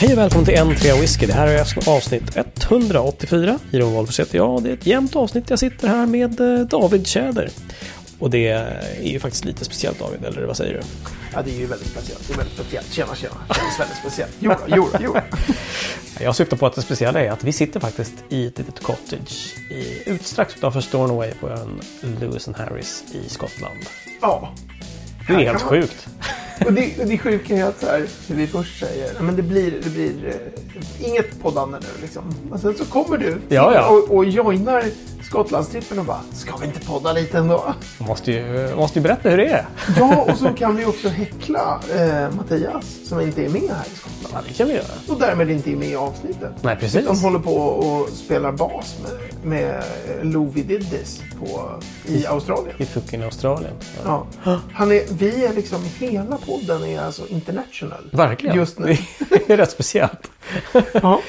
Hej och välkommen till en trea whisky. Det här är avsnitt 184. Iron Wolfers heter jag. Det är ett jämnt avsnitt. Jag sitter här med eh, David Tjäder. Och det är ju faktiskt lite speciellt David, eller vad säger du? Ja, det är ju väldigt speciellt. Det är väldigt speciellt. Tjena, tjena. Det känns väldigt speciellt. Jo, jo, jo. Jag syftar på att det speciella är att vi sitter faktiskt i ett litet cottage i, utstrax utanför Stornoway på ön Lewis and Harris i Skottland. Ja. Det är Här helt sjukt. Och det, och det sjuka är att så här, hur vi först säger, "Ja, men det blir, det blir eh, inget poddande nu liksom. Och sen så kommer du Ja, ja. Och, och joinar Skottlandstrippen och bara, ska vi inte podda lite ändå? Man måste ju, måste ju berätta hur det är. Ja, och så kan vi också häckla eh, Mattias som inte är med här i Skottland. Ja, det kan vi göra. Och därmed inte är med i avsnittet. Nej, precis. De håller på och spelar bas med, med Lovi Did This på, i Australien. I fucking Australien. Ja. Ja. Han är, vi är liksom, hela podden är alltså international. Verkligen. Just nu. Det är rätt speciellt. Ja.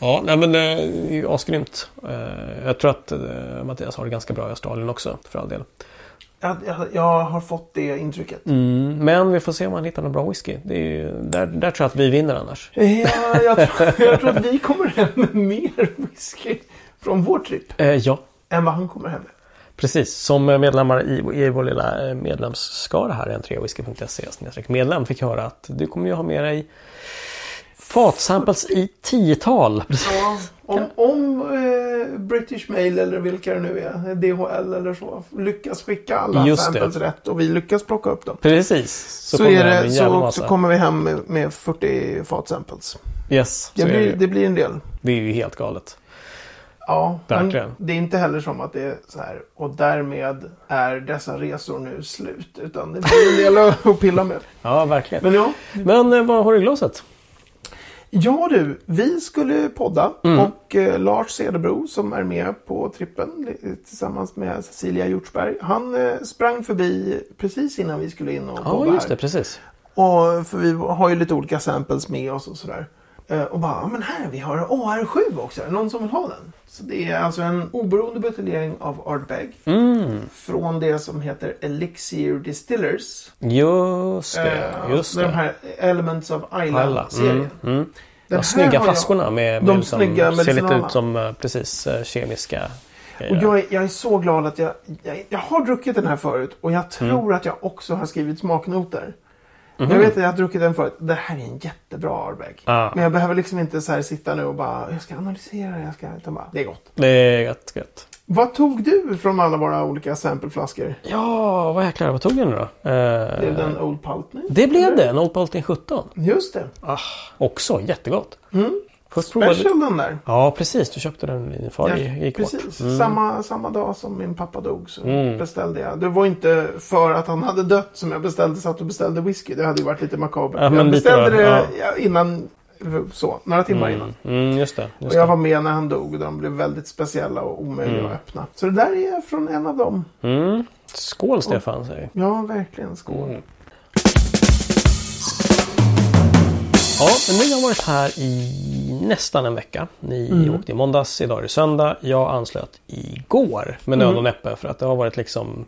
Ja, nej, men eh, det är ju asgrymt. Eh, Jag tror att eh, Mattias har det ganska bra i Australien också, för all del. Jag, jag, jag har fått det intrycket. Mm, men vi får se om han hittar någon bra whisky. Det är ju, där, där tror jag att vi vinner annars. Ja, jag, tror, jag tror att vi kommer hem med mer whisky från vår trip Eh, ja, än vad han kommer hem med. Precis. Som medlemmar i, i vår lilla eh, medlemsskara här, n3whisky.se snedstreck medlem, fick höra att du kommer ju ha med dig fatsamples i tiotal. Ja, om om eh, British Mail eller vilka det nu är, DHL eller så, lyckas skicka alla Just det. samples rätt och vi lyckas plocka upp dem. Precis. Så, kommer är det det, så, så kommer vi hem med, med 40 fatsamples. Yes, Det så det, blir, ju. det blir en del. det är ju helt galet. Ja, Verkligen. det är inte heller som att det är så här. Och därmed är dessa resor nu slut. Utan det blir en del att pilla med. Ja, verkligen. Men ja. Men eh, vad har du i glaset? Ja du, vi skulle podda. Mm. Och eh, Lars Cederbro som är med på trippen tillsammans med Cecilia Hjortsberg. Han eh, sprang förbi precis innan vi skulle in och Ja, podda just det, här. precis. Och, för vi har ju lite olika samples med oss och sådär. Eh, Och bara, men här vi har AR7 också. Är det någon som vill ha den? Så det är alltså en oberoende buteljering av Ardbeg. Mm, Från det som heter Elixir Distillers. just det. Eh, Just De det. här Elements of. Island-serien. Mm, mm. Den snygga har jag- flaskorna med, De med liksom, snygga ser lite ut som eh, precis eh, kemiska. Och jag är, jag är så glad att jag, jag... Jag har druckit den här förut och jag tror Mm. att jag också har skrivit smaknoter. Mhm. Jag vet att jag har druckit den förut. Det här är en jättebra Ardbeg. Ah. Men jag behöver liksom inte så här sitta nu och bara, jag ska analysera, jag ska... Utan bara, det är gott. Det är gött, gött. Vad tog du från alla våra olika sampleflaskor? Ja, vad jäklar, vad tog jag nu då? Eh, Blev det en Old Pultney? det blev det, en Old Baltic 17. Just det. Ah, också jättegott. Mm. Först. Special den där. Ja, precis. Du köpte den i din far Ja, i-. Precis. Mm. Samma, samma dag som min pappa dog så Mm. beställde jag. Det var inte för att han hade dött som jag beställde, satt och beställde whisky. Det hade ju varit lite makabert. Ja, jag beställde det ja. innan, så, några timmar innan. Mm, mm, just det. Och Just jag det. var med när han dog och de blev väldigt speciella och omöjliga Mm. att öppna. Så det där är från en av dem. Mm. Skål Stefan, säger vi. Ja, verkligen. Skål. Mm. Ja, men ni har varit här i nästan en vecka. Ni Mm. åkte i måndags, idag är det söndag. Jag anslöt igår med Mm. nöd och näppe för att det har varit liksom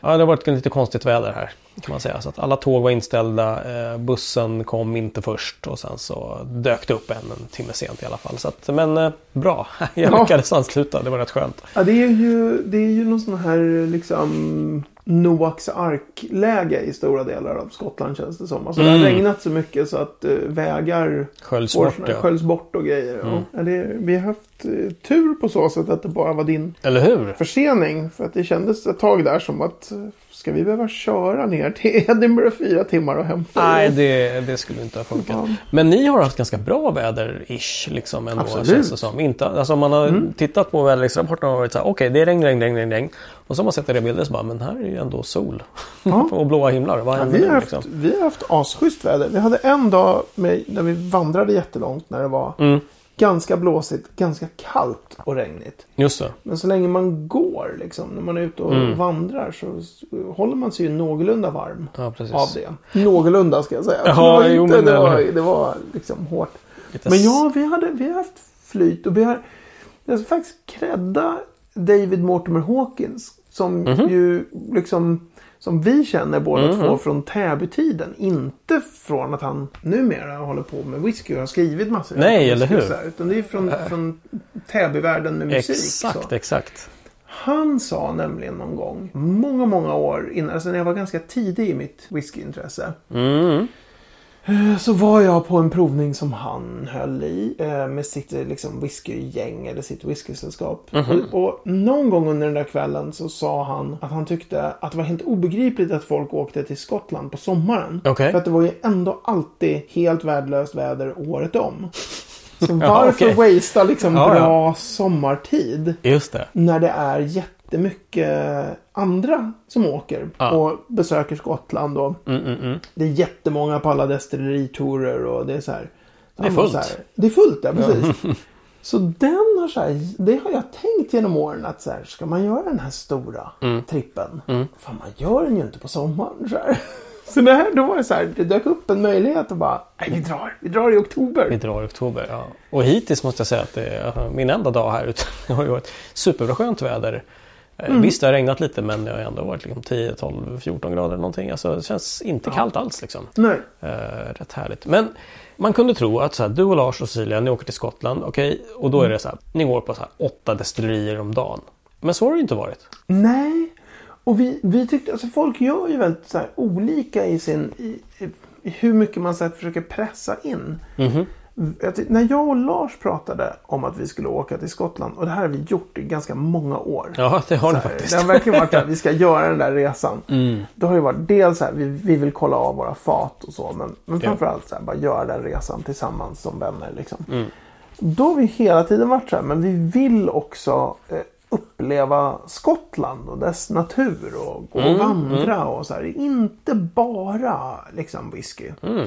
Ja, det har varit lite konstigt väder här kan man säga. Så att alla tåg var inställda. Eh, bussen kom inte först och sen så dök det upp en, en timme sent i alla fall. Så att, men eh, bra, jag Ja. lyckades ansluta. Det var rätt skönt. Ja, det är ju, det är ju någon sån här liksom Noaks ark-läge i stora delar av Skottland känns det som. Alltså det Mm. har regnat så mycket så att eh, vägar Sköljs bort ja. sköljs bort och grejer. Mm. Ja, det, vi har haft eh, tur på så sätt att det bara var din Eller hur? försening. För att det kändes ett tag där som att eh, ska vi behöva köra ner till Edinburgh fyra timmar och hämta Nej, det, det skulle inte ha funkat. Ja. Men ni har haft ganska bra väder-ish liksom ändå Absolut. känns det som. Inte, alltså om man har Mm. tittat på väderleksrapporten och varit så här, okej det är regn, regn, regn, regn, regn. Och så har man sett era bilder så bara, men här är ju ändå sol. Ja. och blåa himlar. Vad Ja, vi, har nu haft, liksom? vi har haft asschysst väder. Vi hade en dag med, när vi vandrade jättelångt när det var Mm, ganska blåsigt, ganska kallt och regnigt. just det. Men så länge man går, liksom, när man är ute och Mm. vandrar så håller man sig ju någorlunda varm Ja, av det. Någorlunda ska jag säga. Jaha, det var, jo, inte, men det, var, det var liksom hårt. Lite Men ja, vi, hade, vi har haft flyt och vi har... Jag ska faktiskt credda David Mortimer Hawkins som ju liksom som vi känner båda två från Täby-tiden. Inte från att han numera håller på med whisky och har skrivit massor. Nej, eller hur? här, Utan det är från, från Täby-världen med musik. Exakt, så. exakt. Han sa nämligen någon gång, många, många år innan, alltså när jag var ganska tidig i mitt whiskyintresse. Mm. Eh, Så var jag på en provning som han höll i eh, med sitt eh, liksom, whiskygäng eller sitt whiskysällskap. Och, och någon gång under den där kvällen så sa han att han tyckte att det var helt obegripligt att folk åkte till Skottland på sommaren. Okej. För att det var ju ändå alltid helt värdelöst väder året om. Så Ja, varför okej. wastea liksom Ja, ja. bra sommartid Just det. när det är jättemycket andra som åker Ja. och besöker Skottland. Och Mm, mm, mm. det är jättemånga på alla destilleriturer och det är så här. Det är fullt. Här, det är fullt, ja precis. Så den har så här, det har jag tänkt genom åren att så här, ska man göra den här stora Mm. trippen? Fan, man gör den ju inte på sommaren. Så, här. så det här, då var det så här, det dök upp en möjlighet att bara, nej vi drar, vi drar i oktober. Vi drar i oktober. Ja. Och hittills måste jag säga att det är min enda dag här ute. Det har ju varit superbra skönt väder. Eh, Mm. Visst det har regnat lite men det har ändå varit liksom 10, 12, 14 grader eller någonting. Alltså, det känns inte kallt alls liksom. Nej. Eh, rätt härligt. Men man kunde tro att så här, du och Lars och Cecilia, ni åker till Skottland. Okej, och då är det så här, ni går på så här, åtta destillerier om dagen. Men så har det inte varit. Nej. Och vi, vi tyckte, alltså folk gör ju väldigt så här, olika i sin, i, i, hur mycket man så här, försöker pressa in. Jag ty- när jag och Lars pratade om att vi skulle åka till Skottland och det här har vi gjort i ganska många år. Ja, det har ni faktiskt. Det har verkligen varit att vi ska göra den där resan. Mm. Då har det varit dels så här, vi, vi vill kolla av våra fat och så. Men, men framförallt så här, bara göra den resan tillsammans som vänner. Liksom. Mm. Då har vi hela tiden varit så här, men vi vill också eh, uppleva Skottland och dess natur och gå och Mm, vandra och så här. Inte bara liksom whisky. Mm.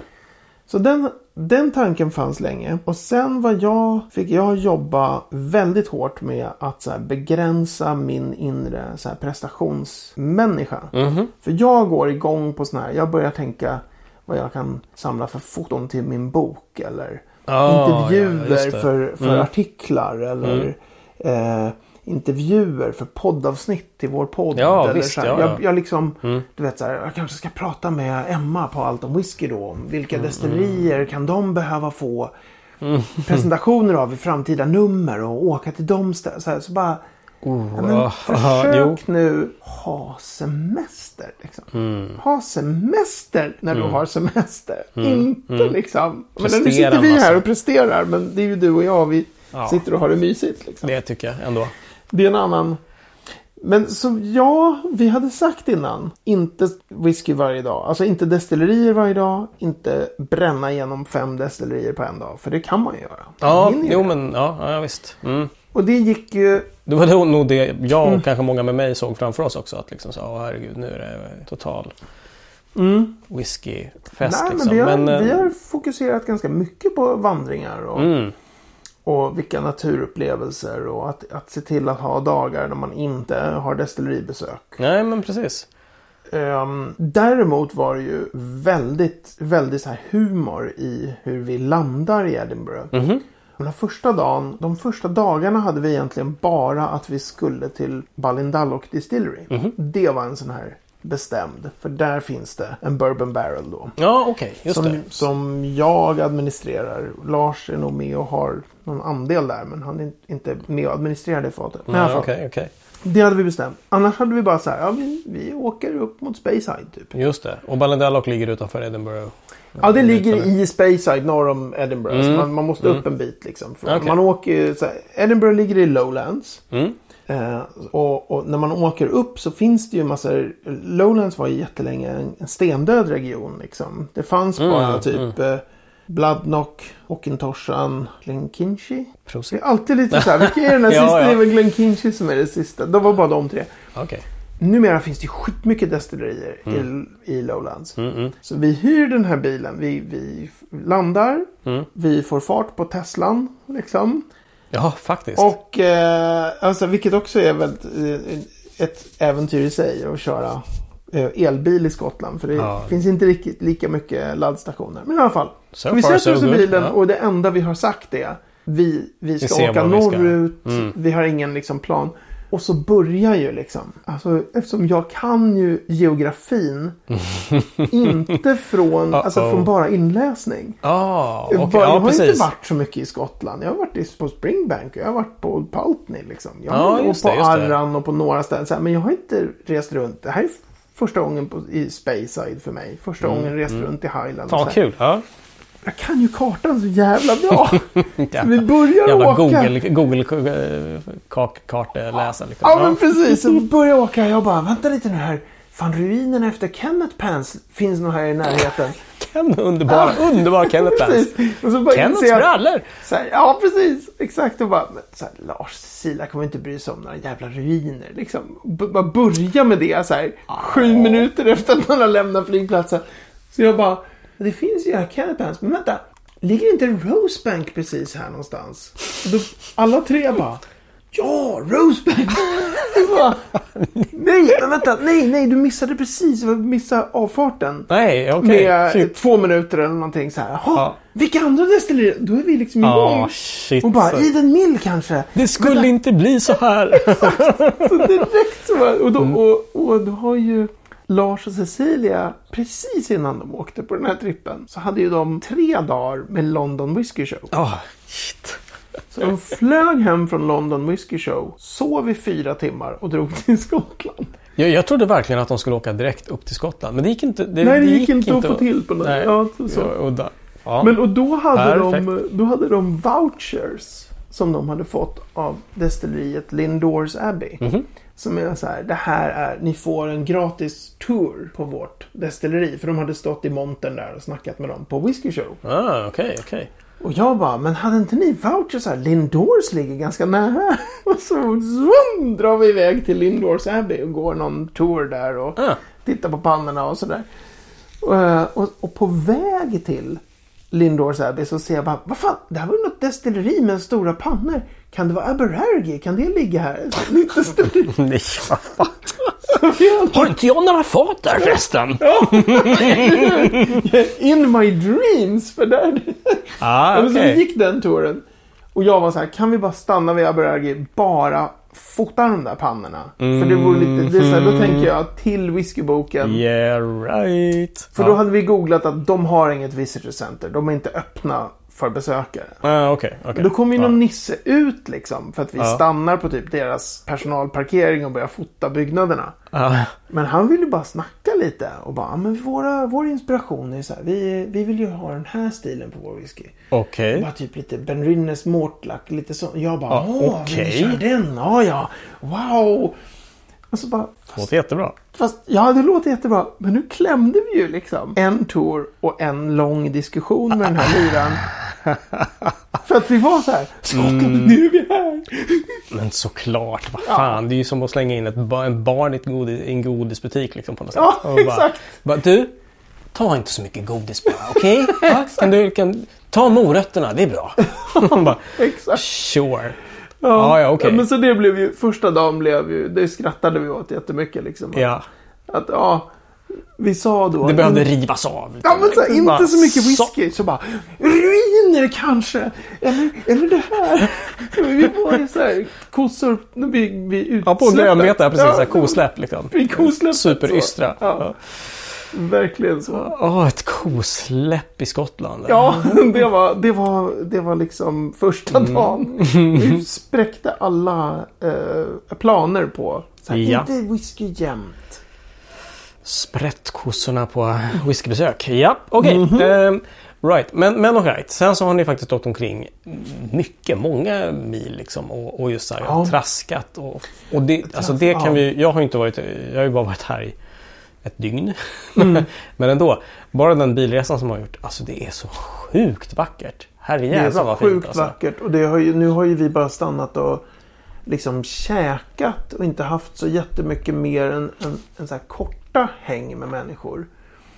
Så den, den tanken fanns länge. Och sen var jag, fick jag jobba väldigt hårt med att så begränsa min inre så här, prestationsmänniska. Mhm. För jag går igång på sådana här, jag börjar tänka vad jag kan samla för foton till min bok. Eller Ah, intervjuer ja, för, för Mm. artiklar. Eller eh, intervjuer för poddavsnitt till vår podd. Ja, eller visst, så här. ja, Jag, ja. jag liksom, Mm. du vet så här, jag kanske ska prata med Emma på Allt om Whisky då. Vilka Mm, destillerier kan de behöva få presentationer av i framtida nummer och åka till de. Så, här, så bara, Oh, ja, men försök jo. nu ha semester. Liksom. Mm. Ha semester när du har semester. Inte liksom. Men nu sitter vi här och presterar. Men det är ju du och jag. Vi Ja. sitter och har det mysigt. Liksom. Det tycker jag ändå. Det är en annan... Men så ja, vi hade sagt innan. Inte whisky varje dag. Alltså inte destillerier varje dag. Inte bränna igenom fem destillerier på en dag. För det kan man ju göra. Ja, jo det. men ja, ja visst. Mm. Och det gick ju... Det var nog det jag och Mm. kanske många med mig såg framför oss också. Att liksom så, åh herregud, nu är det total Mm. whiskyfest Nej, liksom. men vi har, Men, eh, vi har fokuserat ganska mycket på vandringar. Och, mm, och vilka naturupplevelser. Och att, att se till att ha dagar när man inte har destilleribesök. nej men precis. Ehm, däremot var det ju väldigt, väldigt så här humor i hur vi landar i Edinburgh. Mhm. Den här första dagen, de första dagarna hade vi egentligen bara att vi skulle till Ballindalloch Distillery. Mhm. Det var en sån här bestämd. För där finns det en Bourbon Barrel då. Ja okej, just som, det. som jag administrerar. Lars är nog med och har någon andel där. Men han är inte med och administrerar det fatet. Men Nej, Okej, okej. Det hade vi bestämt. Annars hade vi bara så här. Ja, vi, vi åker upp mot Speyside typ. Just det. Och Ballindelloch ligger utanför Edinburgh. Ja, det ligger i Speyside norr om Edinburgh. Mm. Så man, man måste upp en bit liksom. Okej. Man åker ju, så här, Edinburgh ligger i Lowlands. Mm. Eh, och, och när man åker upp så finns det ju massor. Lowlands var ju jättelänge en, en stendöd region. Liksom. Det fanns Mm, bara typ eh, Bloodnock, Auchentoshan, Glenkinchie. Det är alltid lite så här. Vilka är den här Ja, sista? ja. Det är väl Glenkinchie som är det sista. Det var bara de tre. Okej. Numera finns det skitmycket destillerier i, i Lowlands. Mm, mm. Så vi hyr den här bilen. Vi, vi landar. Mm. Vi får fart på Teslan. Liksom. Ja, faktiskt. Och eh, alltså, vilket också är väldigt, ett äventyr i sig att köra eh, elbil i Skottland. För det Ja. finns inte riktigt lika mycket laddstationer. Men i alla fall. So vi sätter oss i bilen och det enda vi har sagt är vi, vi ska åka vi ska. norrut. Mm. Vi har ingen liksom, plan. Och så börjar ju liksom, alltså eftersom jag kan ju geografin. inte från, alltså Uh-oh. från bara inläsning. Ah, Jag, okej. bara, jag ja, har inte precis. varit så mycket i Skottland. Jag har varit på Springbank och jag har varit på Pulteney liksom. Jag Ja, har det, på det. Arran och på några ställen. Här, men jag har inte rest runt. Det här är första gången på, i Speyside för mig. Första gången jag rest runt i Highland. Mm, här. kul. Ja. Jag kan ju kartan så jävla bra. Jävla, vi börjar jävla åka. Google, Google kak, kartläsare. Liksom. Ja men precis. Så vi börjar åka. Jag bara, vänta lite nu här. Fan ruinerna efter Kenneth Pants finns nog här i närheten. Ken, underbar, underbar Kenneth Pans. Precis. Och så bara Kenneths jag- brallor! Här, ja, precis. Exakt. Och bara, så här, Lars Cecilia kommer inte bry sig om några jävla ruiner. Liksom. B- bara börja med det så här, sju minuter efter att man har lämnat flygplatsen. Så jag bara, det finns ju Kenneth Pants, men vänta. Ligger inte Rosebank precis här någonstans? Och då, alla tre bara, ja, Rosebank! Bara, nej, men vänta, nej, nej, du missade precis, du missade avfarten. Nej, okej. Med Shit. två minuter eller någonting så här. Jaha, Ja. vilka andra destillerier? Då är vi liksom igång. Ah, shit. och bara, Eden Mill kanske? Det skulle inte bli så här. Så direkt så bara, och, då, Mm. och, och då har ju Lars och Cecilia, precis innan de åkte på den här trippen, så hade ju de tre dagar med London Whiskey Show. Ah, shit. Så de flög hem från London Whiskey Show, sov i fyra timmar och drog till Skottland. Jag, jag trodde verkligen att de skulle åka direkt upp till Skottland. Men det gick inte. Det, Nej, det gick inte att få till på något Nej. ja, så. Där. Ja. Men och då hade, de, då hade de vouchers som de hade fått av destilleriet Lindors Abbey. Mhm. Som är så här, det här är, ni får en gratis tour på vårt destilleri. För de hade stått i montern där och snackat med dem på Whiskey Show. Ah, okej, okej. Och jag bara, men hade inte ni vouchers här? Lindors ligger ganska nära. Och så zoom, drar vi iväg till Lindors Abbey och går någon tour där och Ah. tittar på pannorna och sådär. Och, eh, och, och på väg till Lindors Abbey så ser jag bara, vad fan, det här var ju något destilleri med stora pannor. Kan det vara Aberargi? Kan det ligga här? Destilleri. Nej, vad fan. Hade- Har inte jag några fat där förresten? In my dreams! För där... Ah, men så gick den touren. Och jag var så här, kan vi bara stanna vid Aberargi, bara fota de där pannorna? För det vore lite, det är så här, då tänker jag till whiskyboken. Yeah, right. För då hade vi googlat att de har inget visitor center. De är inte öppna för besökare. Ah, okej, okej. Då kommer ju någon nisse ut liksom. För att vi Ja. stannar på typ deras personalparkering och börjar fota byggnaderna. Ah, Men han ville bara snacka lite och bara, "Ja, men våra, vår inspiration är så här, vi, vi vill ju ha den här stilen på vår whisky. Okej. Bara typ lite Ben Rinnes Mortlack, lite så. Jag bara, Ja, åh, vill ni köra den? Ja, ja, wow. Och så bara, Låter jättebra. fast ja, det låter jättebra. Men nu klämde vi ju liksom en tour och en lång diskussion med den här liraren. För att vi var så här, Mm. nu är vi här. Men såklart, vad fan. Det är ju som att slänga in ett, en barn i, ett godis, en godisbutik liksom på något sätt. Ja, bara, exakt. Bara, du, ta inte så mycket godis bara, okej? Va? Kan du, kan, ta morötterna, det är bra. Bara, Exakt. sure. Ja, ja, okej. Men så det blev ju, första dagen blev ju, det skrattade vi åt jättemycket liksom. Ja, Att ja, vi sa då. det behövde rivas av. Ja men så, här, bara, inte så mycket whisky. Så bara, ruiner kanske. Eller, eller det här. Vi var ju så här, kossor, vi, vi Ja, på grönbete, precis. Ja, Ja, kosläpp liksom. Vi kosläppet. Superystra. så. Ja, verkligen så. Åh, ett kosläpp i Skottland. Ja, det var, det var, det var liksom första Mm. dagen. Vi spräckte alla eh, planer på, så här, Ja. inte whisky jämt. Sprättkossorna på whiskybesök. Ja, okej. Mhm. Ehm, right, men, men alright. Sen så har ni faktiskt åkt omkring mycket, många mil liksom. Och, och just så här, Ja. traskat. Och, och det, alltså det kan vi, jag har ju inte varit, jag har ju bara varit här i ett dygn. Mm. men ändå, bara den bilresan som har gjort. Alltså det är så sjukt vackert. Det är Herrejävlar så vad fint sjukt alltså. vackert. Och det har ju, nu har ju vi bara stannat och liksom käkat och inte haft så jättemycket mer än, än, än så här korta häng med människor.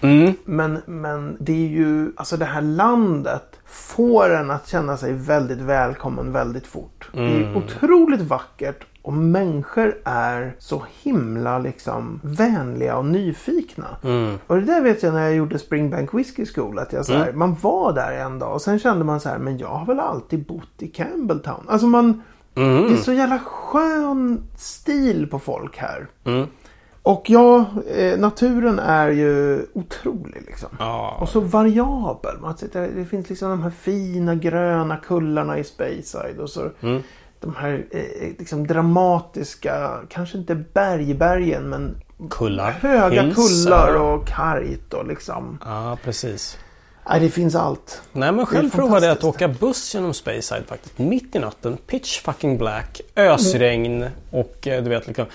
Mm. Men, men det är ju, alltså det här landet får en att känna sig väldigt välkommen väldigt fort. Det är Mm. otroligt vackert och människor är så himla liksom vänliga och nyfikna. Mm. Och det där vet jag när jag gjorde Springbank Whiskey School. Att jag så här, Man var där en dag och sen kände man så här, men jag har väl alltid bott i Campbelltown. Alltså man, Mm. Det är så jävla skön stil på folk här. Och ja, eh, naturen är ju otrolig liksom. Ja. Och så variabel. Man sitter, det finns liksom de här fina gröna kullarna i Speyside. Och så Mm. de här eh, liksom dramatiska, kanske inte bergbergen men Kullar. höga Hills, kullar och kargt och liksom. Ja, precis. Nej, det finns allt. Nej, men själv Det provade jag att åka buss genom Speyside faktiskt. Mitt i natten. Pitch fucking black. Ösregn och eh, du vet liksom...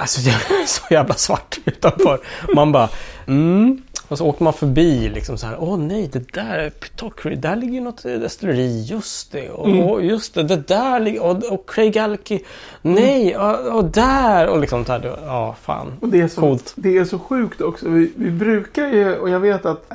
Alltså det är så jävla svart utanför. Man bara... Mm. Och så åker man förbi liksom så här. Åh nej, det där är Pitockery. Där ligger något eh, destilleri. Just det. Och, Mm. och just det. Det där ligger... Och, och Craig Alki. Nej, och, och där. Och liksom så här. Ja, fan. Och det är så, Coolt. det är så sjukt också. Vi, vi brukar ju, och jag vet att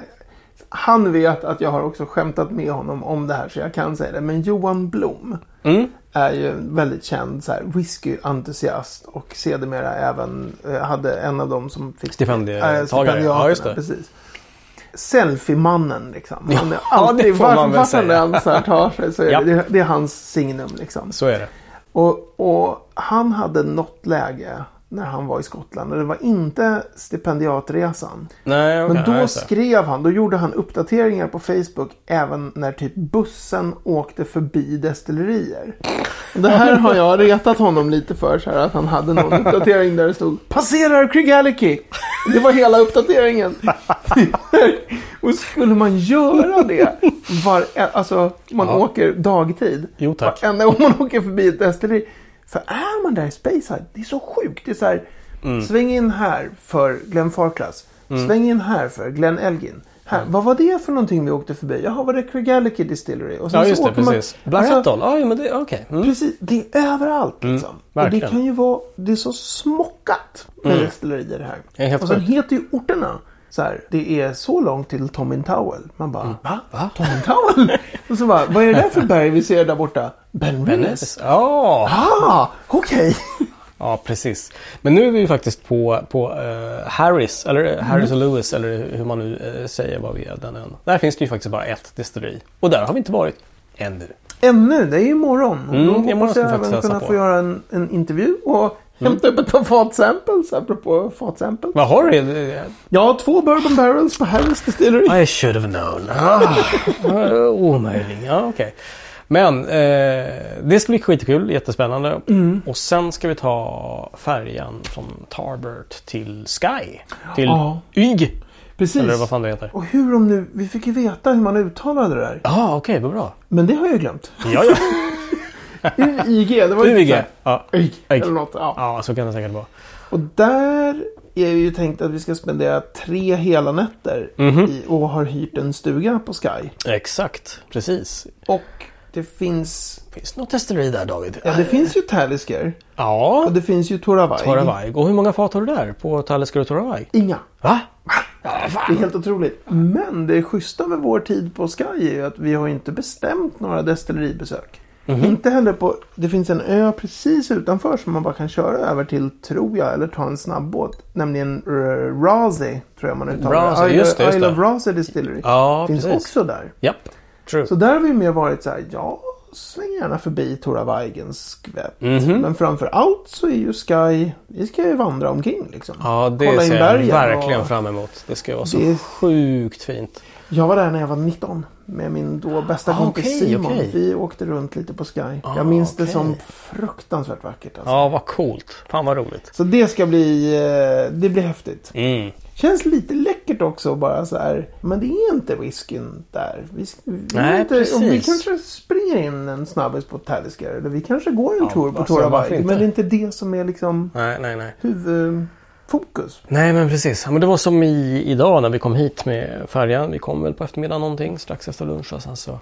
han vet att jag har också skämtat med honom om det här så jag kan säga det. Men Johan Blom Mm. Är ju väldigt känd så här, whisky-entusiast och sedermera även eh, hade en av dem som fick Stipendietagare. stipendiaterna, Ja, just det. Precis. Selfie-mannen liksom. Han är Ja, alltid, det får man väl han säga. än så här tar sig så är Ja. det, det, det är hans signum liksom. Så är det. Och, och han hade något läge när han var i Skottland och det var inte stipendiatresan. Nej, okej. Men då det. skrev han, då gjorde han uppdateringar på Facebook även när typ bussen åkte förbi destillerier. Och det här har jag retat honom lite för så här att han hade någon uppdatering där det stod Passerar Craigallachie! Det var hela uppdateringen. och skulle man göra det var, alltså man Ja. åker dagtid. Jo, tack. Varenda gång man åker förbi ett destilleri. För är man där i Speyside, det är så sjukt. Det är så här, Mm. sväng in här för Glenn Farclas. Sväng in här för Glenn Elgin. Här, Mm. Vad var det för någonting vi åkte förbi? Jaha, var det Craigallachie Distillery? Och sen Ja, så just det. åker man- Precis. Black Alltså. Ja, men det... Okej. Mm. Precis, det är överallt liksom. och det kan ju vara, det är så smockat med destillerier här. Och sen heter ju orterna så här, det är så långt till Tomin Towel. Man bara, Mm. va? Va? Tomin Towel? och så bara, vad är det där för berg vi ser där borta? Ben Rennes. Ja, Ah, okej. ja, precis. Men nu är vi ju faktiskt på, på eh, Harris, eller eh, Harris och Lewis, eller hur man nu eh, säger vad vi är. Den ön. Där finns det ju faktiskt bara ett destilleri. Och där har vi inte varit ännu. Ännu, det är ju imorgon. Och Mm, då hoppas jag även kunna på. få göra en, en intervju och hämta upp ett par fatsamples, apropå fatsamples. Vad har du? Jag har två bourbon barrels på Harris Distillery. I should have known. Ah, omöjlig. Ja, okej. Men eh, det ska bli skitkul, jättespännande. Mm. Och sen ska vi ta färjan från Tarbert till Sky. Till Ja. YG. Precis. Eller vad fan det heter. Och hur de nu, vi fick ju veta hur man uttalade det där. Ja, ah, okej, vad bra. Men det har jag glömt. Ja, ja. UIG, det var YG. så här, Ja. YG. eller något. Ja. ja, så kan det säkert vara. Och där är ju tänkt att vi ska spendera tre hela nätter Mhm. i, och har hyrt en stuga på Sky. Exakt, precis. Och det finns, Finns det något destilleri där David? ja det finns ju Talisker Ja, och det finns ju Toravaig. Toravaig. Och hur många fat har du där på Talisker och Toravaig? Inga. Va? Det är helt otroligt. Men det schyssta med vår tid på Sky är ju att vi har inte bestämt några destilleribesök. Mhm. Inte heller på... Det finns en ö precis utanför som man bara kan köra över till, tror jag, eller ta en snabbåt. Nämligen uh, Razi, tror jag man uttalar Razi, Isle, just det, just Isle of Razi Distillery. Ja, finns precis. också där. Japp, true. Så där har vi mer varit så här, ja, sväng gärna förbi Toravaigens skvätt. Mhm. Men framför allt så är ju Sky, vi ska ju vandra omkring liksom. Ja, det Kolla ser jag verkligen och- fram emot. Det ska vara så Det är- sjukt fint. Jag var där när jag var 19 med min då bästa Ah, kompis okej, Simon. okej. Vi åkte runt lite på Sky. Ah, jag minns det okej. som fruktansvärt vackert. Alltså. Ja, vad coolt. Fan vad roligt. Så det ska bli, eh, det blir häftigt. Mm. Känns lite läckert också bara så här. Men det är inte whiskyn där. Vi, vi Nej, inte, och vi precis. kanske springer in en snabbis på Talisker. Eller vi kanske går en Ja, tour på alltså, inte? Men det är inte det som är liksom Nej, nej, nej. Huvudfokus. Nej, men precis. Men det var som i, idag när vi kom hit med färjan. Vi kom väl på eftermiddagen någonting strax efter lunch och sen så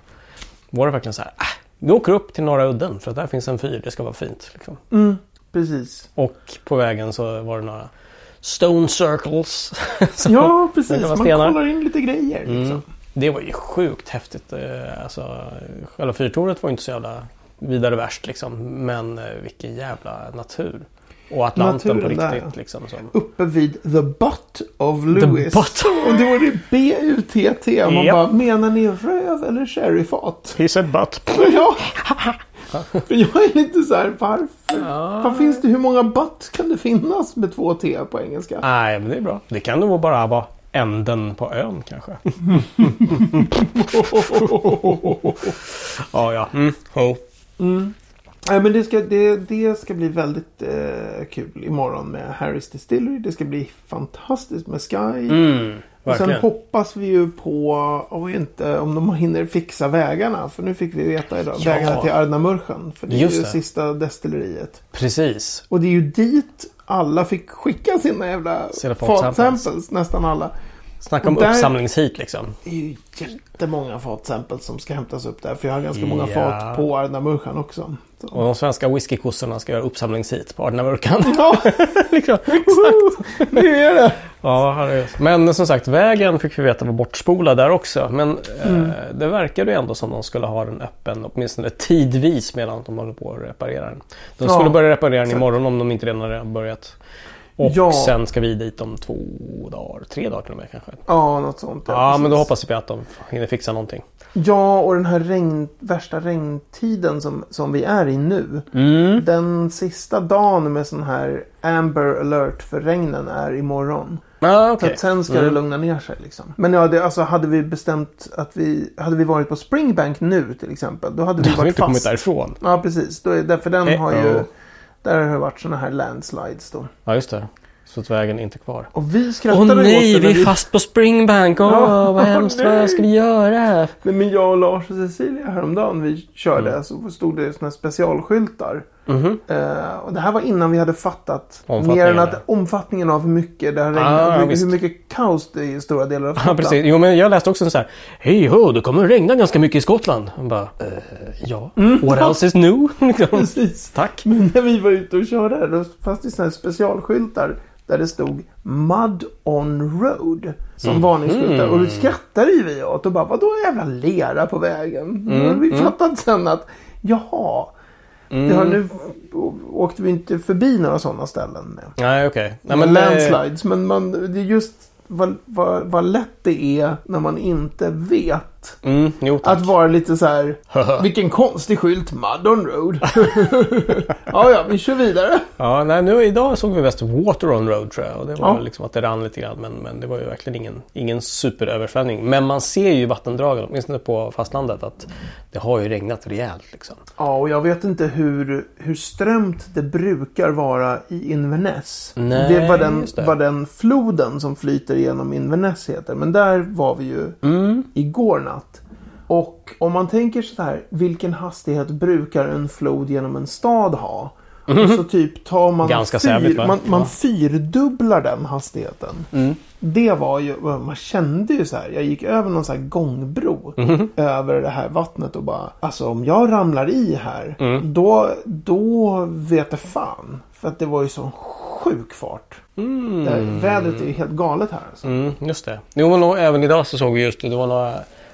var det verkligen så här. Äh, vi åker upp till Norra udden för att där finns en fyr. Det ska vara fint. Liksom. Mm, precis. Och på vägen så var det några Stone Circles. Ja, precis. Man kollar in lite grejer. Liksom. Mm. Det var ju sjukt häftigt. Eh, Alltså, själva fyrtornet var inte så jävla vidare värst liksom. Men eh, vilken jävla natur. Och Atlanten Naturen på där, riktigt ja. liksom. Som... uppe vid The Butt of Lewis. butt. Och då var det B-U-T-T. Och man Japp. bara, menar ni röv eller sherryfat? He said but. ja. För jag är lite så här, varför? Ja. Vad finns det? Hur många butt kan det finnas med två T på engelska? Nej, men det är bra. Det kan nog bara vara änden på ön kanske. ja, ja. Mm. Oh. Mm. Nej, men det ska, det, det ska bli väldigt eh, kul imorgon med Harris Distillery. Det ska bli fantastiskt med Sky. Mm, och sen hoppas vi ju på, och inte om de hinner fixa vägarna. För nu fick vi veta idag, Ja. vägarna till Ardnamurchen. För det är Just ju det. sista destilleriet. Precis. Och det är ju dit alla fick skicka sina jävla fatsamples. fatsamples. Nästan alla. Snacka om där- uppsamlingshit liksom. Det är ju jättemånga fatsamples som ska hämtas upp där. För jag har ganska många Ja. fat på Ardnamurchen också. Så. Och de svenska whiskykossorna ska göra uppsamlingshit på Ardnamurkan. Ja, liksom. det är det. Ja, herregud. Men som sagt, vägen fick vi veta var bortspolad där också. Men Mm. eh, det verkade ju ändå som de skulle ha den öppen åtminstone tidvis medan de håller på att reparera den. De Ja, skulle börja reparera den exakt. imorgon om de inte redan har börjat. Och Ja. sen ska vi dit om två dagar, tre dagar till och med kanske. Ja, något sånt. Ja, men precis. då hoppas vi att de hinner fixa någonting. Ja, och den här regn, värsta regntiden som, som vi är i nu. Mm. Den sista dagen med sån här Amber alert för regnen är imorgon. Ah, Så okej. att sen ska Mm. det lugna ner sig liksom. Men ja, det, alltså hade vi bestämt att vi... Hade vi varit på Springbank nu till exempel. Då hade vi Då har vi varit inte kommit fast. därifrån. Ja, precis. Då är, för den har ju... Där har det varit såna här landslides då. Ja, just det. Så att vägen är inte kvar. Och vi Åh skrattade nej, åt det. vi när är fast på Springbank. Åh, Ja, vad hemskt. nej. Vad ska vi göra? Nej, men jag och Lars och Cecilia häromdagen vi körde Mm. så stod det såna här specialskyltar. Mhm. Eh, och det här var innan vi hade fattat mer än att omfattningen av hur mycket det har regnat. Ah, hur, visst. mycket kaos det är i stora delar av Skottland. precis. Jo, men jag läste också så här. Hej ho, det kommer regna ganska mycket i Skottland. Man bara, eh, ja. What else is new? Liksom. Precis. Tack. Men när vi var ute och körde här, då fanns det såna här specialskyltar där det stod Mud on Road som Mhm. varningsskyltar. Och då skrattade ju vi åt och bara, vadå jävla lera på vägen? Mm, vi mm. fattade sen att, jaha, det har nu åkte vi inte förbi några sådana ställen. Nej, okej. Nej, men landslides. Men man, det är just vad, vad, vad lätt det är när man inte vet. Mm, jo. Att vara lite så här. Vilken konstig skylt. Mud on road. ja, ja, vi kör vidare. Ja, nej, nu idag såg vi mest Water on Road tror jag. Och det var Ja. liksom att det rann lite grann. Men, men det var ju verkligen ingen, ingen superöversvämning. Men man ser ju vattendragen, åtminstone på fastlandet, att det har ju regnat rejält liksom. Ja, och jag vet inte hur, hur strömt det brukar vara i Inverness. Nej, det var den, det. vad den floden som flyter genom Inverness heter. Men där var vi ju Mm. igår natt. Och om man tänker så här, vilken hastighet brukar en flod genom en stad ha? Och så typ tar man, Mhm. Ganska sävligt, va? man, man Ja. fyrdubblar den hastigheten. Mm. Det var ju, man kände ju så här, jag gick över någon så här gångbro Mhm. över det här vattnet och bara, alltså om jag ramlar i här, Mm. då, då vet jag fan. För att det var ju sån sjuk fart. Mm. Det vädret är ju helt galet här alltså. Mm, just det. Jo, men även idag så såg vi just det. Det var några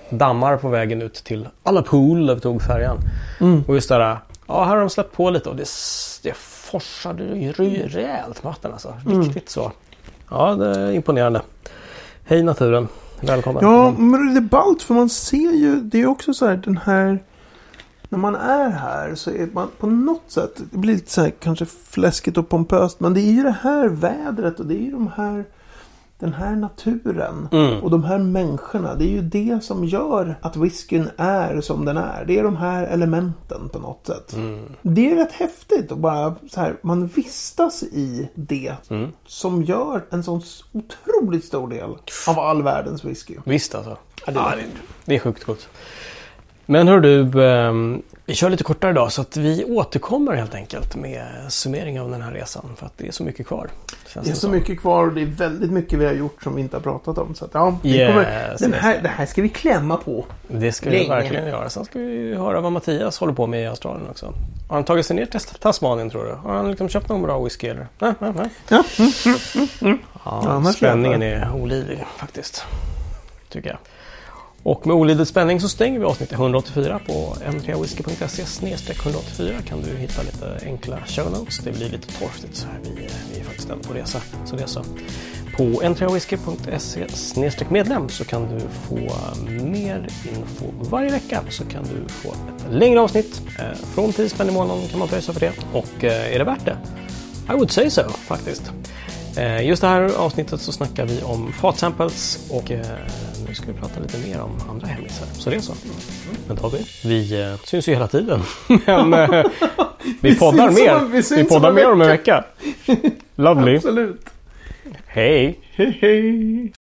dammar på vägen ut till Allapool där vi tog färjan. Mm. Och just där, ja här har de släppt på lite och det, det forsade rejält med vatten alltså. Mm. Riktigt så. Ja, det är imponerande. Hej naturen. Välkommen. Ja, men det är ballt för man ser ju, det är också så här den här när man är här så är man på något sätt, det blir lite så här kanske fläskigt och pompöst, men det är ju det här vädret och det är ju de här, den här naturen Mm. och de här människorna. Det är ju det som gör att whiskyn är som den är. Det är de här elementen på något sätt. Mm. Det är rätt häftigt och bara så här, man vistas i det Mm. som gör en sån otroligt stor del av all världens whisky. Visst alltså. Ja, det är det, är sjukt coolt. Men hör du, ehm, vi kör lite kortare idag så att vi återkommer helt enkelt med summering av den här resan. För att det är så mycket kvar. Det är så som. mycket kvar och det är väldigt mycket vi har gjort som vi inte har pratat om. Så att, ja, vi Yes, kommer, den här, det här ska vi klämma på. Det ska vi Länge. verkligen göra. Sen ska vi höra vad Mattias håller på med i Australien också. Har han tagit sig ner till Tasmanien tror du? Har han liksom köpt någon bra whisky eller? Nej, nej, nej. Ja. Ja, annars spänningen är olidlig faktiskt. Tycker jag. Och med olidlig spänning så stänger vi avsnitt 184 på n3whisky.se 184 kan du hitta lite enkla show notes. Det blir lite torftigt så här. Vi, vi är faktiskt ändå på resa. Så det är så. På n3whisky.se medlem så kan du få mer info varje vecka. Så kan du få ett längre avsnitt. Eh, från 10 spänn i månaden kan man pröjsa för det. Och eh, är det värt det? I would say so faktiskt. Eh, just det här avsnittet så snackar vi om fatsamples och nu ska vi prata lite mer om andra hemlisar. Så det är så. Men David, vi syns ju hela tiden. Men vi poddar mer. Vi, vi poddar mer om en vecka. Lovely. Absolut. Hej! Hej hej!